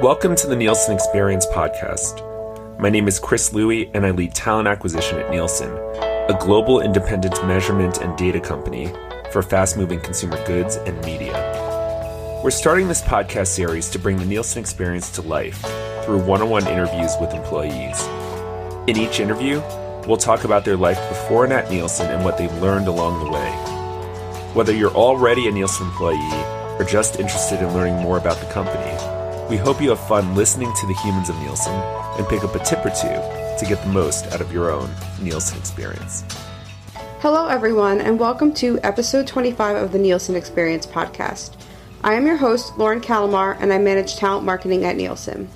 Welcome to the Nielsen Experience podcast. My name is Chris Louie, and I lead talent acquisition at Nielsen, a global independent measurement and data company for fast moving consumer goods and media. We're starting this podcast series to bring the Nielsen Experience to life through one on one interviews with employees. In each interview, we'll talk about their life before and at Nielsen and what they've learned along the way. Whether you're already a Nielsen employee or just interested in learning more about the company, we hope you have fun listening to the humans of Nielsen and pick up a tip or two to get the most out of your own Nielsen experience. Hello, everyone, and welcome to episode 25 of the Nielsen Experience podcast. I am your host, Lauren Calamar, and I manage talent marketing at Nielsen.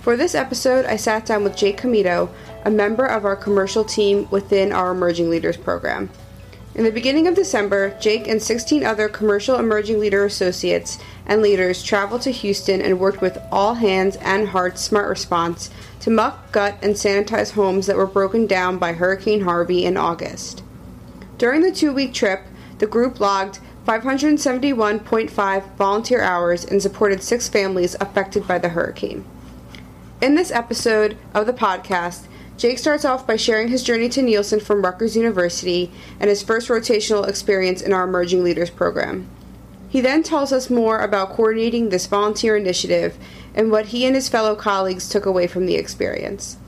For this episode, I sat down with Jake Comito, a member of our commercial team within our Emerging Leaders program. In the beginning of December, Jake and 16 other commercial emerging leader associates and leaders traveled to Houston and worked with All Hands and Hearts Smart Response to muck, gut, and sanitize homes that were broken down by Hurricane Harvey in August. During the two week trip, the group logged 571.5 volunteer hours and supported six families affected by the hurricane. In this episode of the podcast, Jake starts off by sharing his journey to Nielsen from Rutgers University and his first rotational experience in our Emerging Leaders program. He then tells us more about coordinating this volunteer initiative and what he and his fellow colleagues took away from the experience.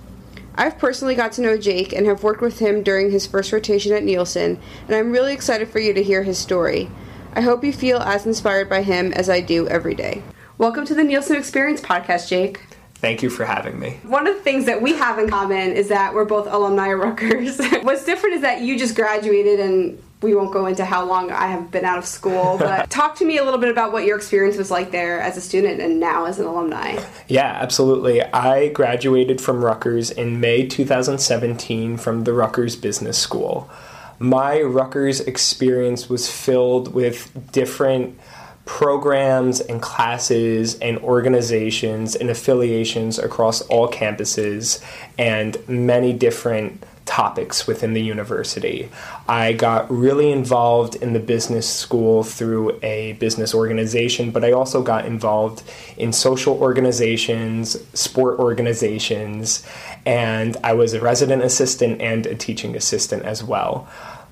I've personally got to know Jake and have worked with him during his first rotation at Nielsen, and I'm really excited for you to hear his story. I hope you feel as inspired by him as I do every day. Welcome to the Nielsen Experience podcast, Jake. Thank you for having me. One of the things that we have in common is that we're both alumni of Rutgers. What's different is that you just graduated and we won't go into how long I have been out of school, but talk to me a little bit about what your experience was like there as a student and now as an alumni. Yeah, absolutely. I graduated from Rutgers in May 2017 from the Rutgers Business School. My Rutgers experience was filled with different programs and classes and organizations and affiliations across all campuses and many different topics within the university. I got really involved in the business school through a business organization, but I also got involved in social organizations, sport organizations, and I was a resident assistant and a teaching assistant as well.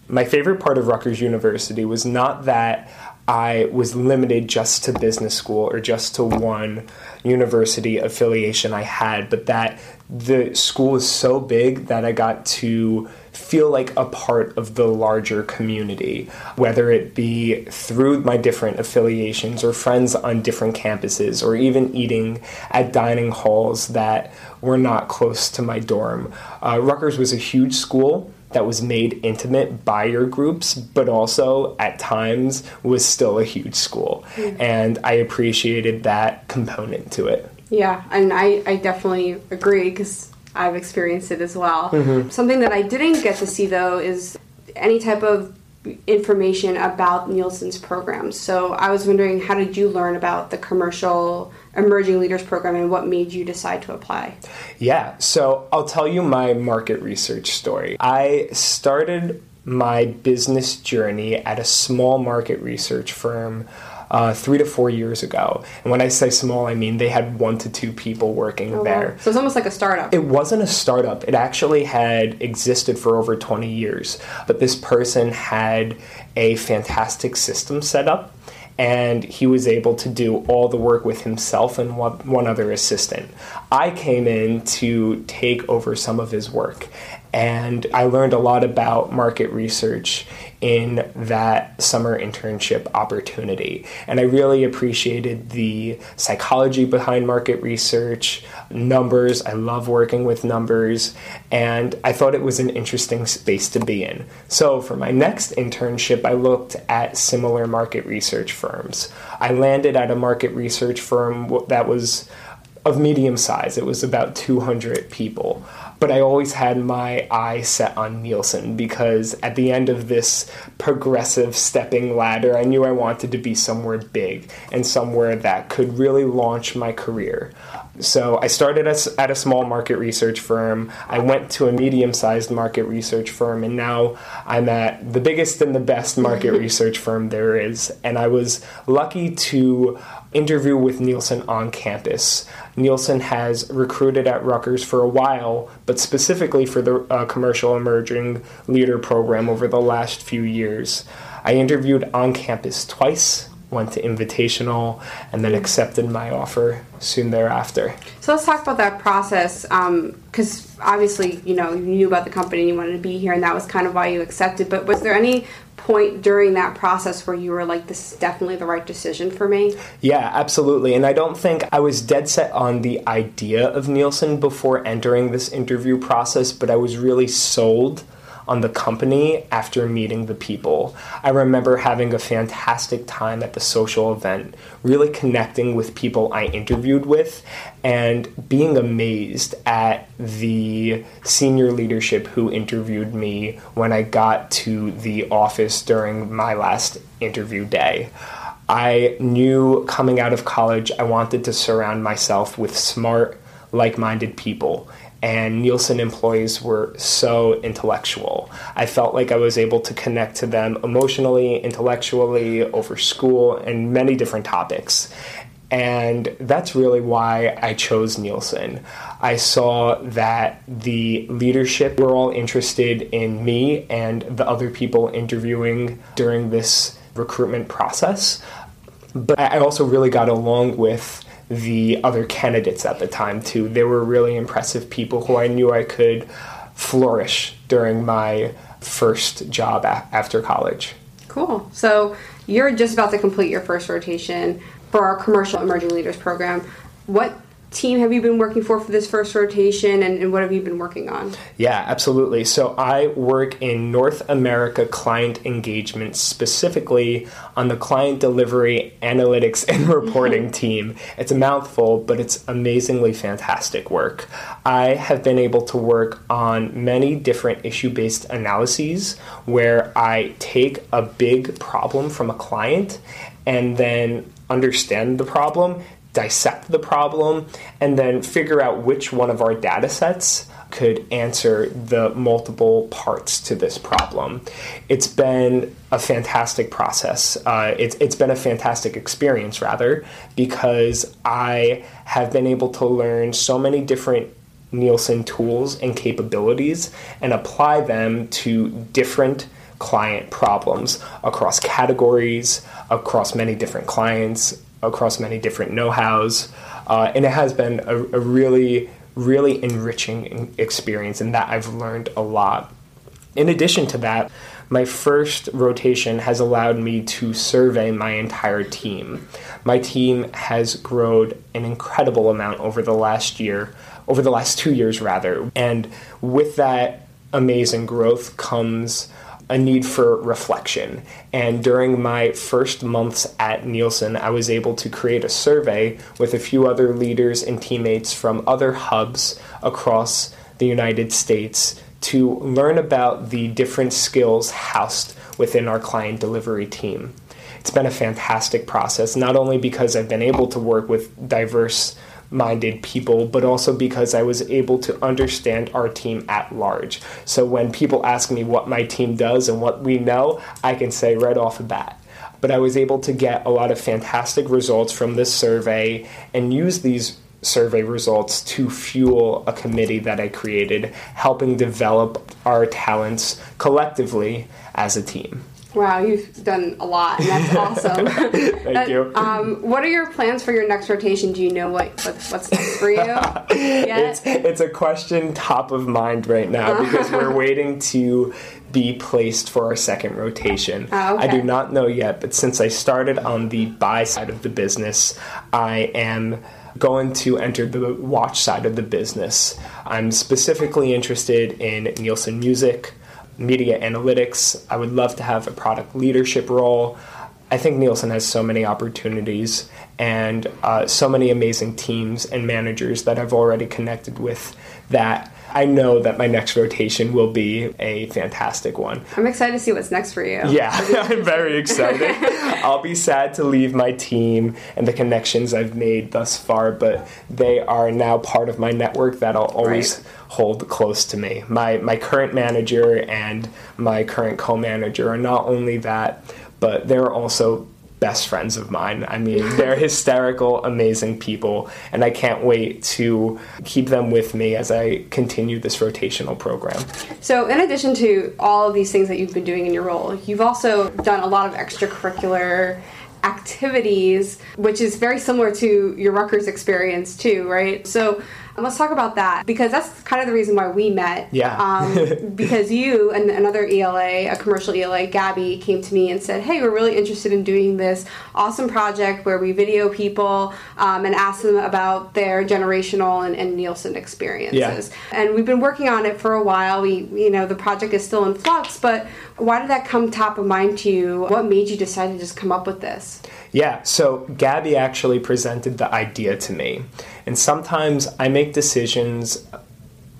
My favorite part of Rutgers University was not that I was limited just to business school or just to one university affiliation I had, but that the school is so big that I got to feel like a part of the larger community, whether it be through my different affiliations or friends on different campuses, or even eating at dining halls that were not close to my dorm. Uh, Rutgers was a huge school that was made intimate by your groups, but also at times was still a huge school. Mm-hmm. And I appreciated that component to it. Yeah, and I, I definitely agree because I've experienced it as well. Mm-hmm. Something that I didn't get to see though is any type of information about Nielsen's programs. So I was wondering, how did you learn about the commercial emerging leaders program and what made you decide to apply? Yeah, so I'll tell you my market research story. I started my business journey at a small market research firm uh, three to four years ago. And when I say small, I mean they had one to two people working oh, there. Wow. So it's almost like a startup. It wasn't a startup. It actually had existed for over 20 years. But this person had a fantastic system set up and he was able to do all the work with himself and one other assistant. I came in to take over some of his work, and I learned a lot about market research in that summer internship opportunity. And I really appreciated the psychology behind market research, numbers. I love working with numbers, and I thought it was an interesting space to be in. So for my next internship, I looked at similar market research firms. I landed at a market research firm that was of medium size. It was about 200 people but I always had my eye set on Nielsen because at the end of this progressive stepping ladder, I knew I wanted to be somewhere big and somewhere that could really launch my career. So I started at a small market research firm. I went to a medium sized market research firm, and now I'm at the biggest and the best market research firm there is. And I was lucky to interview with Nielsen on campus. Nielsen has recruited at Rutgers for a while, but specifically for the uh, Commercial Emerging Leader Program over the last few years. I interviewed on campus twice, went to Invitational, and then accepted my offer soon thereafter. So let's talk about that process, because um, obviously, you know, you knew about the company, you wanted to be here, and that was kind of why you accepted. But was there any point during that process where you were like, this is definitely the right decision for me? Yeah, absolutely. And I don't think I was dead set on the idea of Nielsen before entering this interview process, but I was really sold on the company after meeting the people. I remember having a fantastic time at the social event, really connecting with people I interviewed with, and being amazed at the senior leadership who interviewed me when I got to the office during my last interview day. I knew coming out of college I wanted to surround myself with smart, like minded people and Nielsen employees were so intellectual. I felt like I was able to connect to them emotionally, intellectually, over school, and many different topics. And that's really why I chose Nielsen. I saw that the leadership were all interested in me and the other people interviewing during this recruitment process. But I also really got along with the other candidates at the time too. They were really impressive people who I knew I could flourish during my first job a- after college. Cool. So you're just about to complete your first rotation for our commercial emerging leaders program. What team have you been working for for this first rotation and, and, what have you been working on? Yeah, absolutely. So I work in North America client engagement, specifically on the client delivery, analytics, and reporting team. It's a mouthful, but it's amazingly fantastic work. I have been able to work on many different issue based analyses where I take a big problem from a client and then understand the problem dissect the problem and then figure out which one of our data sets could answer the multiple parts to this problem. It's been a fantastic process. Uh, it's, it's been a fantastic experience, rather, because I have been able to learn so many different Nielsen tools and capabilities and apply them to different client problems across categories, across many different clients, across many different know-hows, uh, and it has been a, a really, really enriching experience, and that I've learned a lot. In addition to that, my first rotation has allowed me to survey my entire team. My team has grown an incredible amount over the last year, over the last two years, rather. And with that amazing growth comes a need for reflection. And during my first months at Nielsen, I was able to create a survey with a few other leaders and teammates from other hubs across the United States to learn about the different skills housed within our client delivery team. It's been a fantastic process, not only because I've been able to work with diverse minded people, but also because I was able to understand our team at large. So when people ask me what my team does and what we know, I can say right off the bat. But I was able to get a lot of fantastic results from this survey and use these survey results to fuel a committee that I created, helping develop our talents collectively as a team. Wow, you've done a lot, and that's awesome. Thank that, you. Um, what are your plans for your next rotation? Do you know what, what what's next for you? it's, it's a question top of mind right now uh-huh. because we're waiting to be placed for our second rotation. Oh, okay. I do not know yet, but since I started on the buy side of the business, I am going to enter the watch side of the business. I'm specifically interested in Nielsen Music media analytics. I would love to have a product leadership role. I think Nielsen has so many opportunities and uh, so many amazing teams and managers that I've already connected with that I know that my next rotation will be a fantastic one. I'm excited to see what's next for you. Yeah, I'm very excited. I'll be sad to leave my team and the connections I've made thus far, but they are now part of my network that I'll always Right. hold close to me. My my current manager and my current co-manager are not only that, but they're also best friends of mine. I mean, they're hysterical, amazing people, and I can't wait to keep them with me as I continue this rotational program. So, in addition to all of these things that you've been doing in your role, you've also done a lot of extracurricular activities, which is very similar to your Rutgers experience, too, right? So, let's talk about that because that's kind of the reason why we met. Yeah. um, because you and another ELA, a commercial ELA, Gabby, came to me and said, "Hey, we're really interested in doing this awesome project where we video people um, and ask them about their generational and, and Nielsen experiences." Yeah. And we've been working on it for a while. We, you know, the project is still in flux, but why did that come top of mind to you? What made you decide to just come up with this? Yeah, so Gabby actually presented the idea to me. And sometimes I make decisions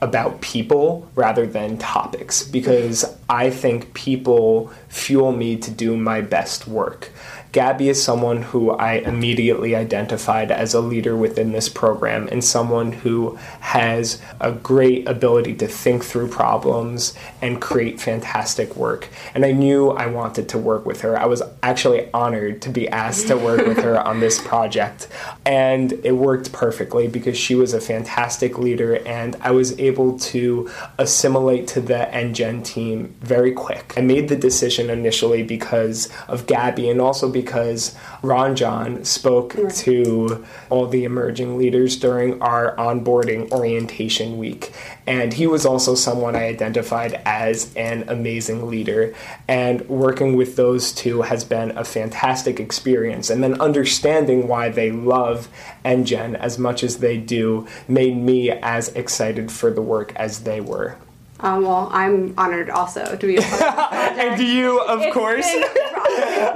about people rather than topics because I think people fuel me to do my best work. Gabby is someone who I immediately identified as a leader within this program and someone who has a great ability to think through problems and create fantastic work. And I knew I wanted to work with her. I was actually honored to be asked to work with her on this project. And it worked perfectly because she was a fantastic leader and I was able to assimilate to the NGen team very quick. I made the decision initially because of Gabby and also because because Ron John spoke right. to all the emerging leaders during our onboarding orientation week. And he was also someone I identified as an amazing leader. And working with those two has been a fantastic experience. And then understanding why they love NGen as much as they do made me as excited for the work as they were. Um, well, I'm honored also to be a part of the project. and do you, of It's course?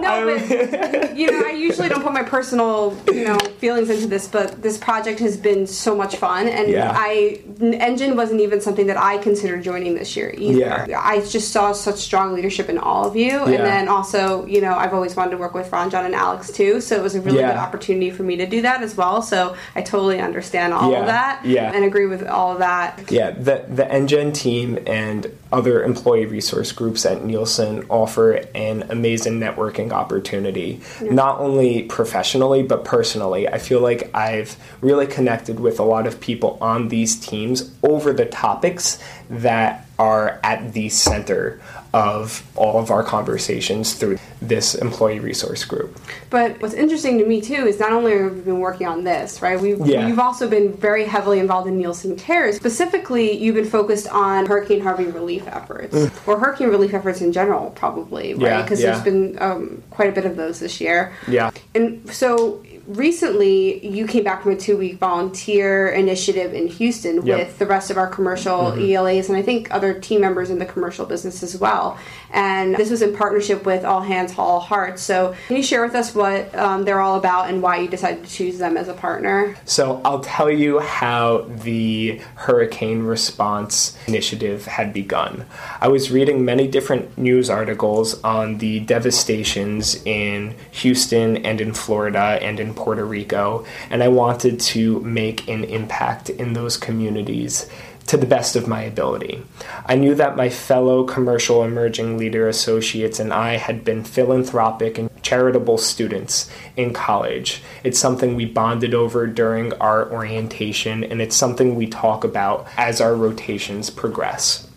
No, but you know, I usually don't put my personal, you know, feelings into this, but this project has been so much fun, and Yeah. I NGen wasn't even something that I considered joining this year either. Yeah. I just saw such strong leadership in all of you, Yeah. and then also, you know, I've always wanted to work with Ron, John, and Alex too, so it was a really Yeah. good opportunity for me to do that as well. So I totally understand all of that, Yeah. and agree with all of that. Yeah, the the NGen team and other employee resource groups at Nielsen offer an amazing networking opportunity, not only professionally but personally. I feel like I've really connected with a lot of people on these teams over the topics that are at the center of all of our conversations through this employee resource group. But what's interesting to me too is not only have we been working on this, right? We've, Yeah. You've also been very heavily involved in Nielsen Cares. Specifically, you've been focused on Hurricane Harvey relief efforts, or hurricane relief efforts in general, probably, right? Mm. Yeah, Because yeah. there's been um, quite a bit of those this year. Yeah. And so recently, you came back from a two week volunteer initiative in Houston Yep. with the rest of our commercial mm-hmm. ELAs and I think other team members in the commercial business as well. And this was in partnership with All Hands and Hearts. So, can you share with us what um, they're all about and why you decided to choose them as a partner? So I'll tell you how the hurricane response initiative had begun. I was reading many different news articles on the devastations in Houston and in Florida and in Puerto Rico, and I wanted to make an impact in those communities to the best of my ability. I knew that my fellow commercial emerging leader associates and I had been philanthropic and charitable students in college. It's something we bonded over during our orientation, and it's something we talk about as our rotations progress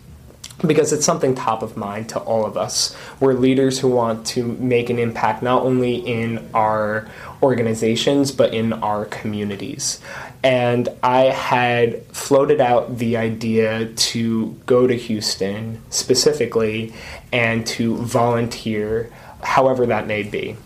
because it's something top of mind to all of us. We're leaders who want to make an impact not only in our organizations but in our communities. And I had floated out the idea to go to Houston specifically and to volunteer however that may be.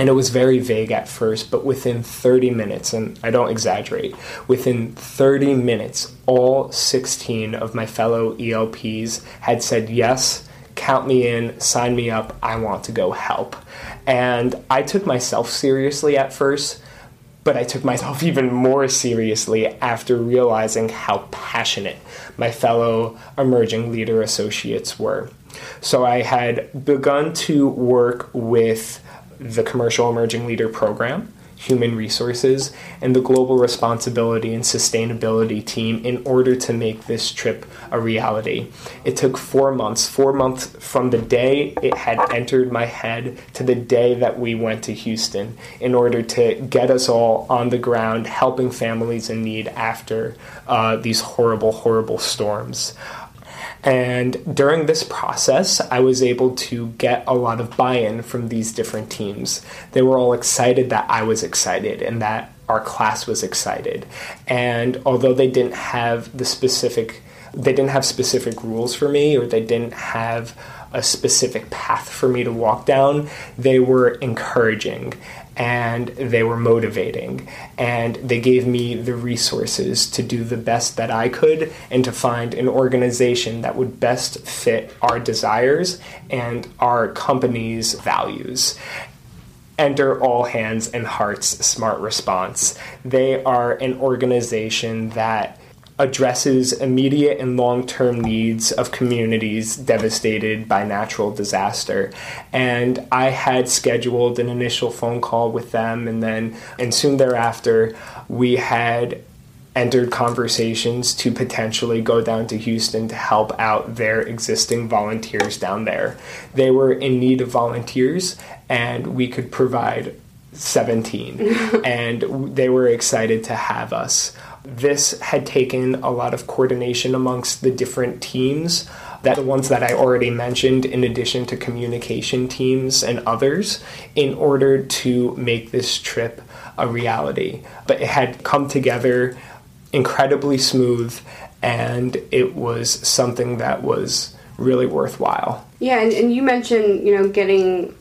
And it was very vague at first, but within 30 minutes, and I don't exaggerate, within 30 minutes, all 16 of my fellow ELPs had said, Yes, count me in, sign me up, I want to go help. And I took myself seriously at first, but I took myself even more seriously after realizing how passionate my fellow emerging leader associates were. So I had begun to work with the Commercial Emerging Leader Program human resources and the global responsibility and sustainability team in order to make this trip a reality. It took four months, four months from the day it had entered my head to the day that we went to Houston in order to get us all on the ground helping families in need after uh, these horrible, horrible storms. And during this process, I was able to get a lot of buy in from these different teams. They were all excited that I was excited and that our class was excited. And although they didn't have the specific, they didn't have specific rules for me or they didn't have a specific path for me to walk down, they were encouraging and they were motivating and they gave me the resources to do the best that I could and to find an organization that would best fit our desires and our company's values. Enter All Hands and Hearts Smart Response. They are an organization that addresses immediate and long term needs of communities devastated by natural disaster. And I had scheduled an initial phone call with them, and then, and soon thereafter, we had entered conversations to potentially go down to Houston to help out their existing volunteers down there. They were in need of volunteers, and we could provide 17, and they were excited to have us. This had taken a lot of coordination amongst the different teams that the ones that I already mentioned, in addition to communication teams and others, in order to make this trip a reality. But it had come together incredibly smooth, and it was something that was really worthwhile. Yeah, and, and you mentioned, you know, getting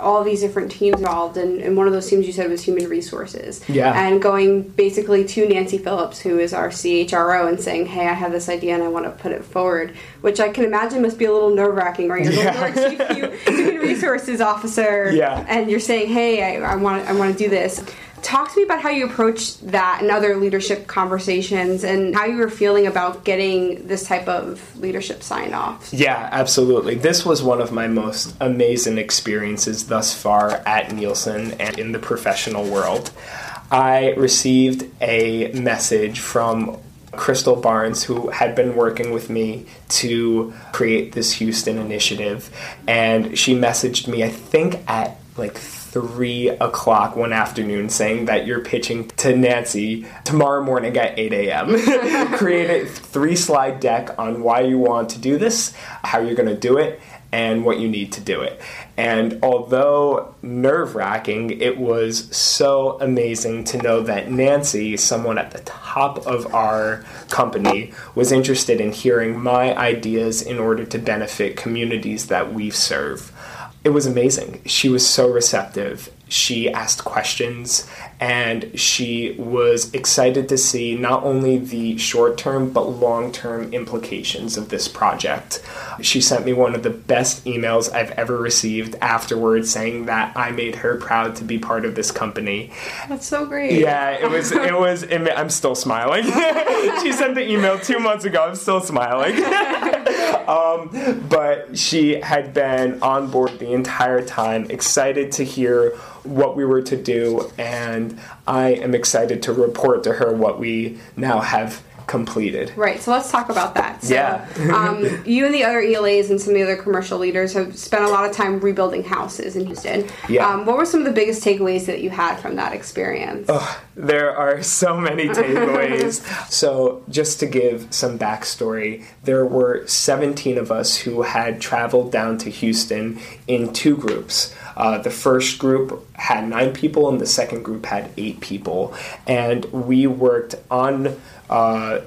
all these different teams involved, and, and one of those teams you said was human resources. Yeah. And going basically to Nancy Phillips, who is our CHRO, and saying, "Hey, I have this idea and I want to put it forward," which I can imagine must be a little nerve wracking, right? You're Yeah. Chief Human Resources Officer, Yeah. and you're saying, "Hey, I want I want to do this." Talk to me about how you approached that and other leadership conversations, and how you were feeling about getting this type of leadership sign off. Yeah, absolutely. This was one of my most amazing experiences thus far at Nielsen and in the professional world. I received a message from Crystal Barnes, who had been working with me to create this Houston initiative, and she messaged me, I think, at like three o'clock one afternoon saying that you're pitching to Nancy tomorrow morning at 8 a.m. Create a three slide deck on why you want to do this, how you're going to do it, and what you need to do it. And although nerve wracking, it was so amazing to know that Nancy, someone at the top of our company, was interested in hearing my ideas in order to benefit communities that we serve it was amazing. She was so receptive. She asked questions and she was excited to see not only the short term but long term implications of this project. She sent me one of the best emails I've ever received afterwards saying that I made her proud to be part of this company. That's so great. Yeah, it was. It was. It, I'm still smiling. she sent the email two months ago. I'm still smiling. um, but she had been on board the entire time, excited to hear what we were to do, and I am excited to report to her what we now have completed. Right, so let's talk about that. So, Yeah. um, you and the other ELAs and some of the other commercial leaders have spent a lot of time rebuilding houses in Houston. Yeah. Um, what were some of the biggest takeaways that you had from that experience? There are so many takeaways. so, just to give some backstory, there were 17 of us who had traveled down to Houston in two groups. Uh, the first group had nine people, and the second group had eight people. And we worked on uh,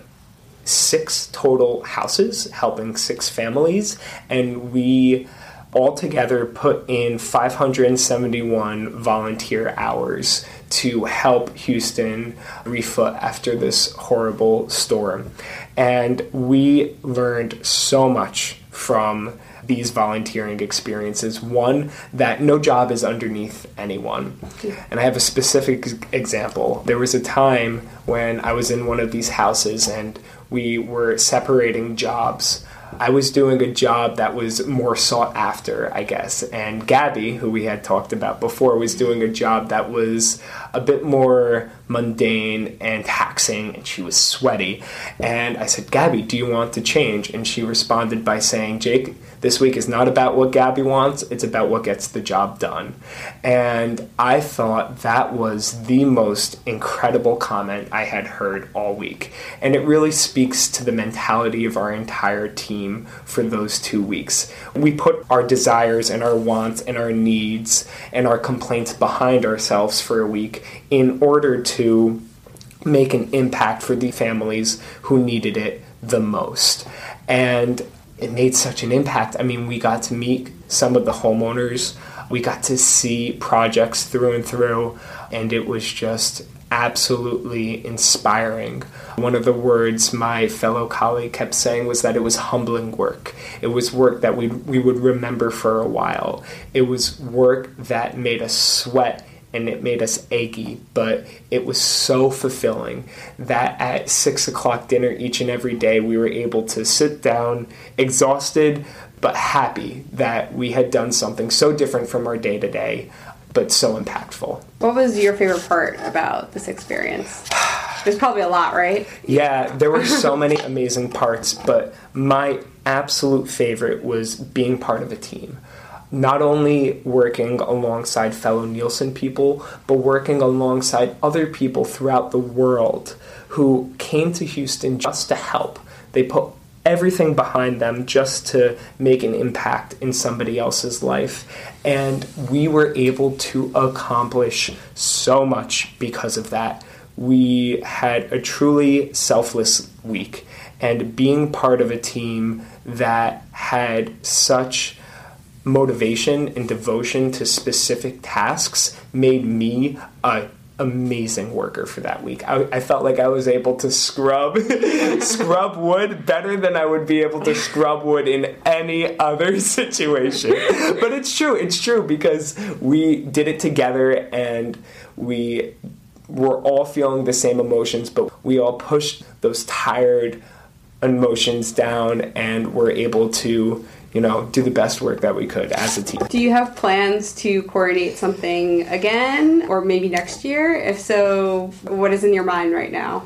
six total houses, helping six families, and we all together put in 571 volunteer hours to help Houston refoot after this horrible storm. And we learned so much from these volunteering experiences. One, that no job is underneath anyone. And I have a specific example. There was a time when I was in one of these houses and we were separating jobs I was doing a job that was more sought after, I guess. And Gabby, who we had talked about before, was doing a job that was a bit more mundane and taxing, and she was sweaty. And I said, Gabby, do you want to change? And she responded by saying, Jake, this week is not about what Gabby wants, it's about what gets the job done. And I thought that was the most incredible comment I had heard all week. And it really speaks to the mentality of our entire team for those two weeks. We put our desires and our wants and our needs and our complaints behind ourselves for a week in order to make an impact for the families who needed it the most. And it made such an impact. I mean, we got to meet some of the homeowners, we got to see projects through and through, and it was just absolutely inspiring. One of the words my fellow colleague kept saying was that it was humbling work. It was work that we we would remember for a while. It was work that made us sweat and it made us achy, but it was so fulfilling that at six o'clock dinner each and every day, we were able to sit down exhausted but happy that we had done something so different from our day to day, but so impactful. What was your favorite part about this experience? There's probably a lot, right? Yeah, there were so many amazing parts, but my absolute favorite was being part of a team not only working alongside fellow Nielsen people, but working alongside other people throughout the world who came to Houston just to help. They put everything behind them just to make an impact in somebody else's life. And we were able to accomplish so much because of that. We had a truly selfless week. And being part of a team that had such motivation and devotion to specific tasks made me a amazing worker for that week. I, I, felt like I was able to scrub scrub wood better than I would be able to scrub wood in any other situation. But it's true, it's true because we did it together and we were all feeling the same emotions, but we all pushed those tired emotions down and were able to you know, do the best work that we could as a team. Do you have plans to coordinate something again or maybe next year? If so, what is in your mind right now?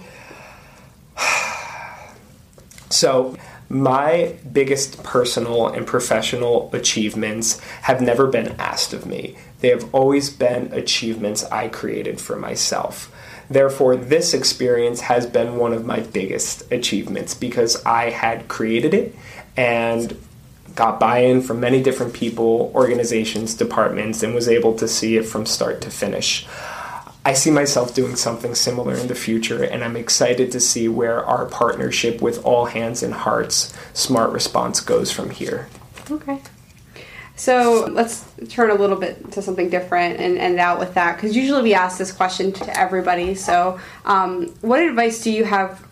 so, my biggest personal and professional achievements have never been asked of me. They have always been achievements I created for myself. Therefore, this experience has been one of my biggest achievements because I had created it and got buy in from many different people, organizations, departments, and was able to see it from start to finish. I see myself doing something similar in the future, and I'm excited to see where our partnership with All Hands and Hearts Smart Response goes from here. Okay. So let's turn a little bit to something different and end out with that because usually we ask this question to everybody. So, um, what advice do you have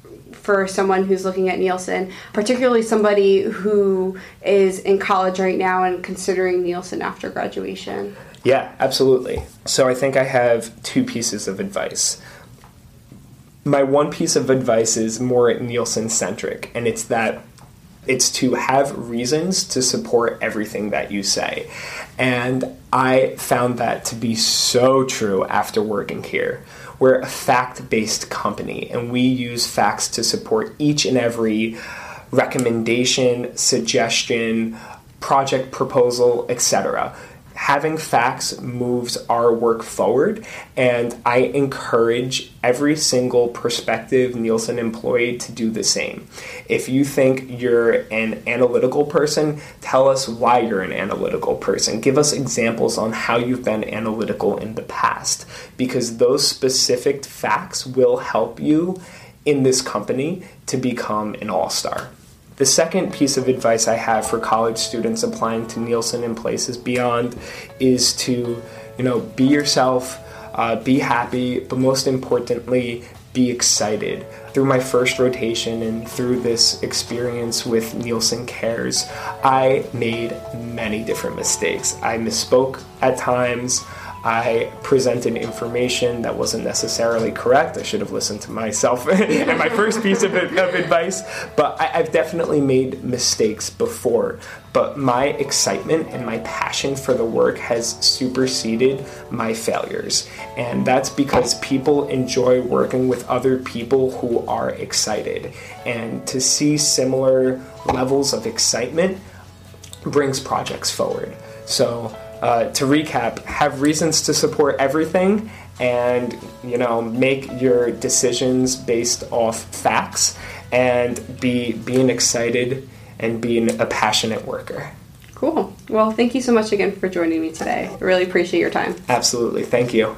for someone who's looking at Nielsen, particularly somebody who is in college right now and considering Nielsen after graduation? Yeah, absolutely. So I think I have two pieces of advice. My one piece of advice is more Nielsen centric, and it's that it's to have reasons to support everything that you say. And I found that to be so true after working here. We're a fact based company, and we use facts to support each and every recommendation, suggestion, project proposal, etc having facts moves our work forward, and I encourage every single prospective Nielsen employee to do the same. If you think you're an analytical person, tell us why you're an analytical person. Give us examples on how you've been analytical in the past, because those specific facts will help you in this company to become an all star. The second piece of advice I have for college students applying to Nielsen and places beyond is to, you know, be yourself, uh, be happy, but most importantly, be excited. Through my first rotation and through this experience with Nielsen Cares, I made many different mistakes. I misspoke at times. I presented information that wasn't necessarily correct. I should have listened to myself and my first piece of, of advice. But I, I've definitely made mistakes before. But my excitement and my passion for the work has superseded my failures. And that's because people enjoy working with other people who are excited. And to see similar levels of excitement brings projects forward. So, uh, to recap, have reasons to support everything and you know make your decisions based off facts and be being excited and being a passionate worker. Cool. Well, thank you so much again for joining me today. I really appreciate your time. Absolutely. Thank you.